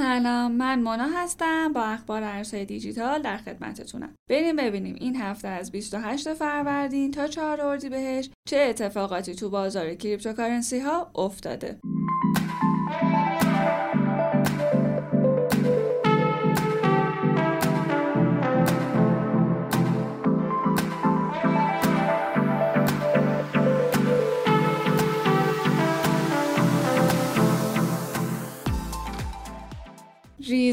سلام من مونا هستم با اخبار ارزهای دیجیتال در خدمتتونم. بریم ببینیم این هفته از 28 فروردین تا 4 اردیبهشت چه اتفاقاتی تو بازار cryptocurrency ها افتاده.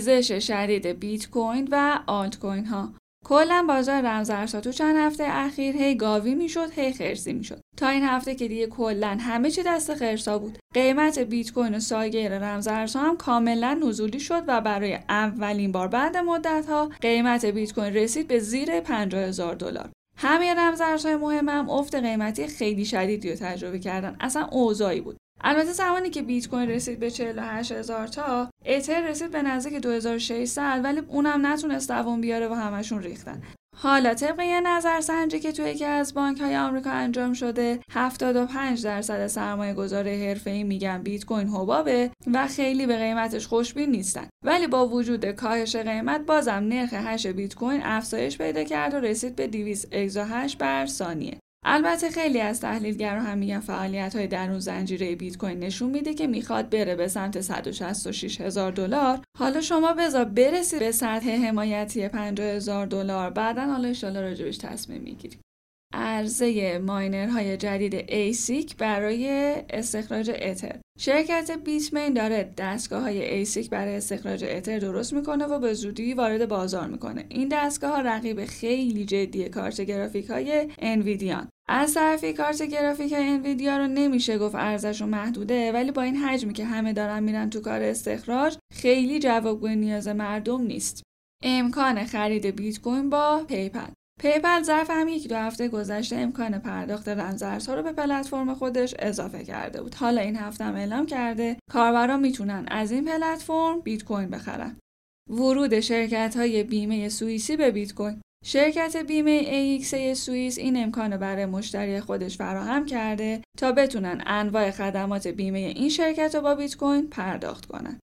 ریزش شدید بیت کوین و آلت کوین ها کلا بازار رمزارزها تو چند هفته اخیر هی گاوی می‌شد هی خرسی می‌شد. تا این هفته که دیگه کلا همه چی دست خرسا بود. قیمت بیت کوین و سایر رمزارزها هم کاملا نزولی شد و برای اولین بار بعد مدت ها قیمت بیت کوین رسید به زیر 50000 دلار. همه رمزارزهای مهم هم افت قیمتی خیلی شدیدی رو تجربه کردن. اصلا اوضاعی بود. البته زمانی که بیت کوین رسید به 48 هزار تا اتر رسید به نزدیک 2600 ولی اونم نتونست دوام بیاره و همشون ریختن. حالا طبق یه نظرسنجی که توی یکی از بانک های آمریکا انجام شده 75 درصد سرمایه گذاره حرفه ای میگن بیت کوین حبابه و خیلی به قیمتش خوشبین نیستن. ولی با وجود کاهش قیمت بازم نرخ هش بیت کوین افزایش پیدا کرد و رسید به 200 اگزاهش بر ثانیه. البته خیلی از تحلیلگران هم میگن فعالیت های درون زنجیره بیت کوین نشون میده که می‌خواد بره به سمت 166 هزار دلار. حالا شما بذار برسید به سطح حمایتی 50 هزار دلار. بعدا حالا انشالله راجبش تصمیم می‌گیریم. عرضه ماینرهای جدید ASIC برای استخراج اتر شرکت Bitmain داره دستگاه های ASIC برای استخراج اتر درست می‌کنه و به زودی وارد بازار می‌کنه. این دستگاه ها رقیب خیلی جدی کارت گرافیک های انویدیان از طرفی کارت گرافیک Nvidia رو نمیشه گفت ارزششون محدوده ولی با این حجمی که همه دارن میرن تو کار استخراج خیلی جوابگوی نیاز مردم نیست. امکان خرید بیت کوین با PayPal. PayPal ظرف هم یک دو هفته گذشته امکان پرداخت رمزارزها رو به پلتفرم خودش اضافه کرده بود. حالا این هفته هم اعلام کرده کاربران می‌تونن از این پلتفرم بیت کوین بخرن. ورود شرکت های بیمه سوئیسی به بیت کوین. شرکت بیمه AXA سوئیس این امکان برای مشتری خودش فراهم کرده تا بتونن انواع خدمات بیمه این شرکت رو با بیت کوین پرداخت کنن.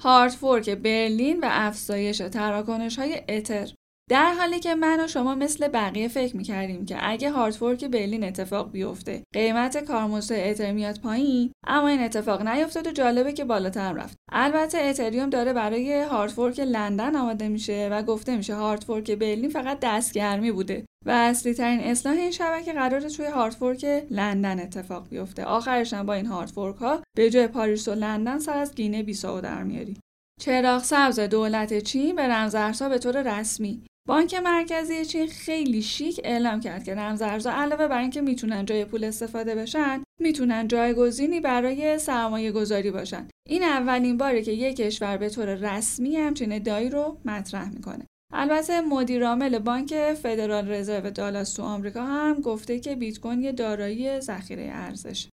hard fork برلین و افزایش تراکنش های اتر. در حالی که من و شما مثل بقیه فکر می‌کردیم که اگه hard fork برلین اتفاق بیفته قیمت کارمزد اتر میاد پایین اما این اتفاق نیفتاد و جالبه که بالاتر رفت. البته اتریوم داره برای hard fork لندن آماده میشه و گفته میشه hard fork برلین فقط دستگرمی بوده و اصلی ترین اصلاح این شبکه قراره توی hard fork لندن اتفاق بیفته. آخرش با این hard fork ها به جای پاریس و لندن سر از گینه بیساو در میاری. چراغ سبز دولت چین به رمزارزها به طور رسمی. بانک مرکزی چین خیلی شیک اعلام کرد که رمزارزها علاوه بر اینکه می‌تونن جای پول استفاده بشن می‌تونن جایگزینی برای سرمایه گذاری باشن. این اولین باره که یک کشور به طور رسمی همچین ادعایی رو مطرح می‌کنه. البته مدیرعامل بانک فدرال رزرو دالاس تو آمریکا هم گفته که بیت کوین یه دارایی ذخیره ارزش.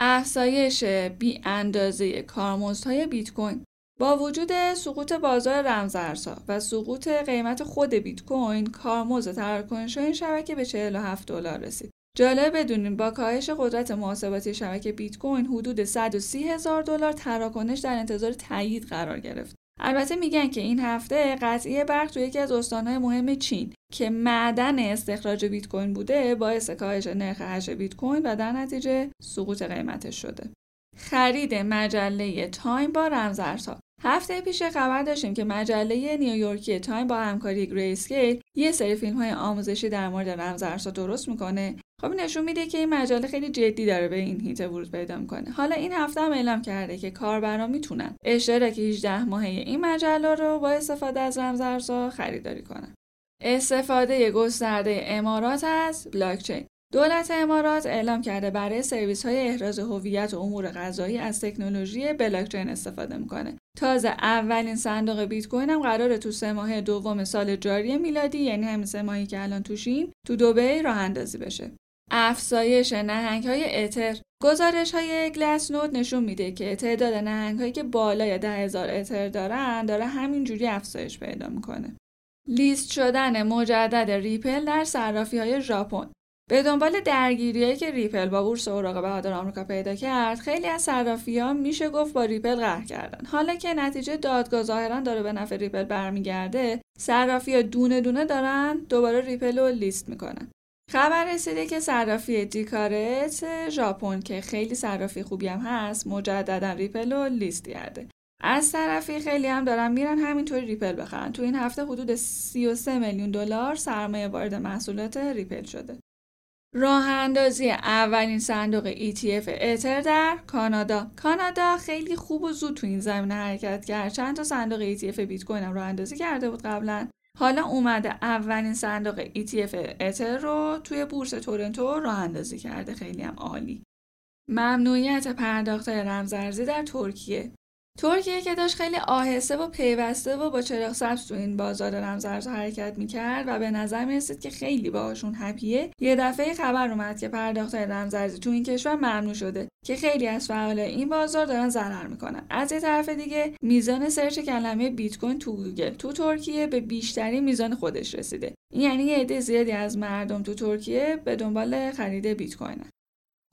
افزایش بی اندازه کارمزدهای بیت کوین با وجود سقوط بازار رمزارزها و سقوط قیمت خود بیت کوین کارمزد تراکنش این شبکه به 47 دلار رسید. جالب بدونیم با کاهش قدرت محاسباتی شبکه بیت کوین حدود 130 هزار دلار تراکنش در انتظار تایید قرار گرفت. البته میگن که این هفته قطعی برق توی یکی از استانهای مهم چین که معدن استخراج بیت کوین بوده باعث کاهش نرخ hash بیت کوین و در نتیجه سقوط قیمتش شده. خرید مجله تایم با رمزارزها. هفته پیش خبر داشتیم که مجله نیویورکی تایم با همکاری Grayscale یه سری فیلم های آموزشی در مورد رمزارزها درست می‌کنه. خب نشون میده که این مجله خیلی جدی داره به این حیطه ورود پیدا می‌کنه. حالا این هفته هم اعلام کرده که کاربران می‌تونن اشتراک 18 ماهه این مجله رو با استفاده از رمزارزها خریداری کنن. استفاده گسترده امارات از بلاکچین. دولت امارات اعلام کرده برای سرویس های احراز هویت و امور غذایی از تکنولوژی بلاکچین استفاده می‌کنه. تازه اولین صندوق بیت کوین هم قراره تو سه ماه دوم سال جاری میلادی یعنی همین سه ماهی که الان توشیم تو دبی راه اندازی بشه. افزایش نهنگ های اتر گزارش های گلاس نوت نشون میده که تعداد نهنگ هایی که بالای ده هزار اتر دارن داره همینجوری افزایش پیدا می‌کنه. لیست شدن مجدد ریپل در صرافی های ژاپن به دنبال درگیریایی که ریپل با بورس اوراق بهادار آمریکا پیدا کرد خیلی از ها میشه گفت با ریپل قهر کردن. حالا که نتیجه دادگاه ظاهرا داره به نفع ریپل برمیگرده صرافی دونه دونه دارن دوباره ریپل رو لیست می‌کنن. خبر رسیده که صرافی DeCurret ژاپن که خیلی صرافی خوبی هم هست مجددا ریپل رو لیست کرده. از طرفی خیلی هم دارن میرن همینطوری ریپل بخرن. تو این هفته حدود 33 میلیون دلار سرمایه وارد محصولات ریپل شده. راه اندازی اولین صندوق ETF اتر در کانادا. کانادا خیلی خوب و زود تو این زمینه حرکت کرد. چند تا صندوق ETF بیت کوین هم راه اندازی کرده بود قبلا. حالا اومده اولین صندوق ETF اتر رو توی بورس تورنتو راه اندازی کرده. خیلی هم عالی. ممنوعیت پرداخت رمزارزی در ترکیه. ترکیه که داشت خیلی آهسته و پیوسته و با چراغ سبز تو این بازار رمزارز حرکت می‌کرد و به نظر می‌رسید که خیلی باهاشون happy ه یه دفعه خبر اومد که پرداخت رمزارزی تو این کشور ممنوع شده که خیلی از فعال این بازار دارن ضرر می‌کنن. از یه طرف دیگه میزان search کلمه بیت کوین تو گوگل تو ترکیه به بیشترین میزان خودش رسیده. این یعنی یه عده زیادی از مردم تو ترکیه به دنبال خرید بیت کوینن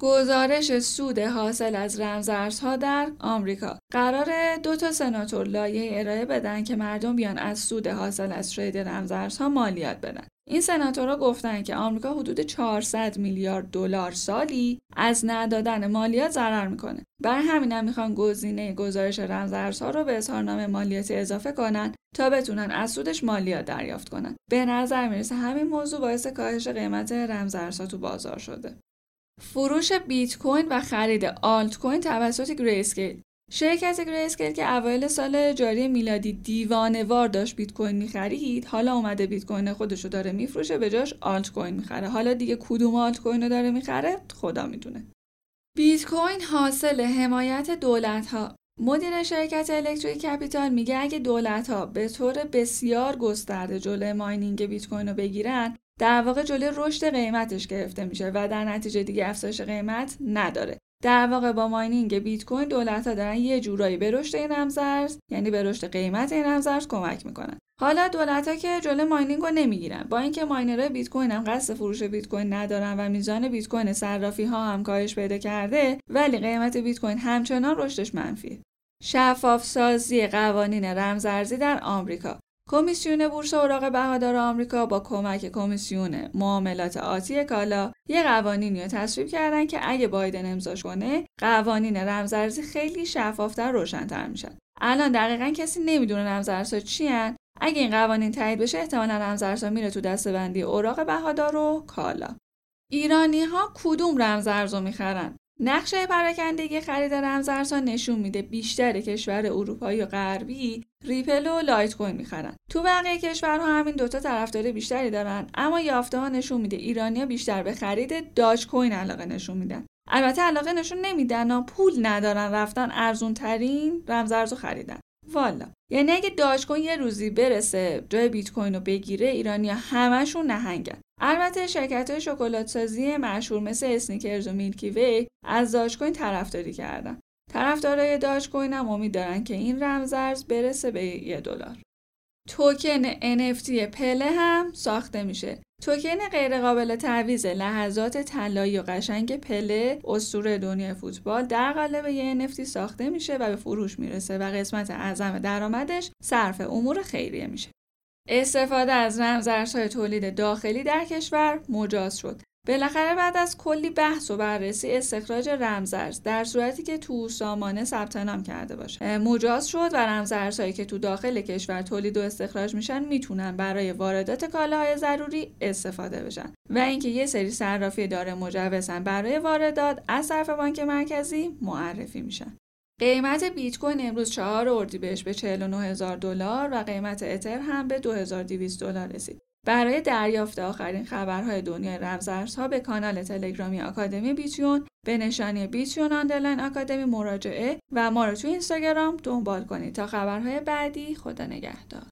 گزارش سود حاصل از رمزارزها در آمریکا. قرار دو تا سناتور لایه ارائه بدن که مردم بیان از سود حاصل از ترید رمزارزها مالیات بدن. این سناتورها گفتن که آمریکا حدود 400 میلیارد دلار سالی از ندادن مالیات ضرر می‌کنه. بر همین هم می‌خوان گزینه گزارش رمزارزها رو به اظهارنامه مالیاتی اضافه کنن تا بتونن از سودش مالیات دریافت کنن. به نظر می‌رسه همین موضوع باعث کاهش قیمت رمزارزها تو بازار شده. فروش بیت کوین و خرید آلت کوین توسط گریسکیل. شرکت گریسکیل که اوایل سال جاری میلادی دیوانوار داشت بیت کوین می‌خرید حالا اومده بیت کوین خودش رو داره میفروشه به جاش آلت کوین می‌خره. حالا دیگه کدوم آلت کوین رو داره می‌خره؟ خدا می‌دونه. بیت کوین حاصل حمایت دولت ها مدیر شرکت الکتریک کپیتال میگه اگه دولت ها به طور بسیار گسترده جلوی mining بیت کوین رو بگیرن در واقع جلوی رشد قیمتش گرفته میشه و در نتیجه دیگه افزایش قیمت نداره. در واقع با mining بیت کوین دولت ها دارن یه جورایی به رشد این رمزارز یعنی به رشد قیمت این رمزارز کمک می‌کنن. حالا دولت ها که جلوی mining رو نمی‌گیرن با اینکه miner های بیت کوین هم قصد فروش بیت کوین ندارن و میزان بیت کوین صرافی ها هم کاهش پیدا کرده ولی قیمت بیت کوین همچنان رشدش منفیه. شفاف سازی قوانین رمزارزی در آمریکا. کمیسیون بورس اوراق بهادار آمریکا با کمک کمیسیون معاملات آتی کالا یه قوانینی رو تصویب کردن که اگه بایدن امضاش کنه قوانین رمزارزی خیلی شفافتر روشنتر میشن. الان دقیقا کسی نمی‌دونه رمزارزها چی هن. اگه این قوانین تایید بشه احتمالا رمزارزها میره تو دسته‌بندی اوراق بهادار و کالا. ایرانی ها کدوم رمزارز رو می‌خرن؟ نقشه پراکندگی خرید رمزارزها نشون میده بیشتر کشور اروپایی و غربی ریپل و لایت کوین می‌خرن. تو بقیه کشورها همین دوتا طرفدار بیشتری دارن اما یافته ها نشون میده ایرانیا بیشتر به خرید داج کوین علاقه نشون میدن. البته علاقه نشون نمیدن و پول ندارن رفتن ارزون ترین رمزارزو خریدن. والا. یعنی اگه داج کوین یه روزی برسه جای بیت کوین رو بگیره ایرانیا همشون نهنگن. البته شرکت های شکلات سازی مشهور مثل اسنیکرز و میلکی وی از داج کوین طرفداری کردن طرفدارای داج کوین هم امید دارن که این رمزارز برسه به یه دلار. token NFT پله هم ساخته میشه. توکن غیرقابل تعویض لحظات طلایی و قشنگ پله اسطوره دنیای فوتبال در قالب یه NFT ساخته میشه و به فروش می‌رسه و قسمت اعظم درآمدش صرف امور خیریه میشه. استفاده از رمزارزهای تولید داخلی در کشور مجاز شد. بالاخره بعد از کلی بحث و بررسی استخراج رمزارز در صورتی که تو سامانه ثبت نام کرده باشه. مجاز شد و رمزارزهایی که تو داخل کشور تولید و استخراج میشن می‌تونن برای واردات کالاهای ضروری استفاده بشن. و اینکه یه سری صرافی دارای مجوزن برای واردات از طرف بانک مرکزی معرفی میشن. قیمت بیت کوین امروز 4 اردیبهشت به 49 هزار دلار و قیمت اتر هم به 2200 دلار رسید. برای دریافت آخرین خبرهای دنیای رمزارزها به کانال تلگرامی آکادمی بیتیون به نشانی بیتیون underline آکادمی مراجعه و ما رو توی اینستاگرام دنبال کنید تا خبرهای بعدی خدا نگهدار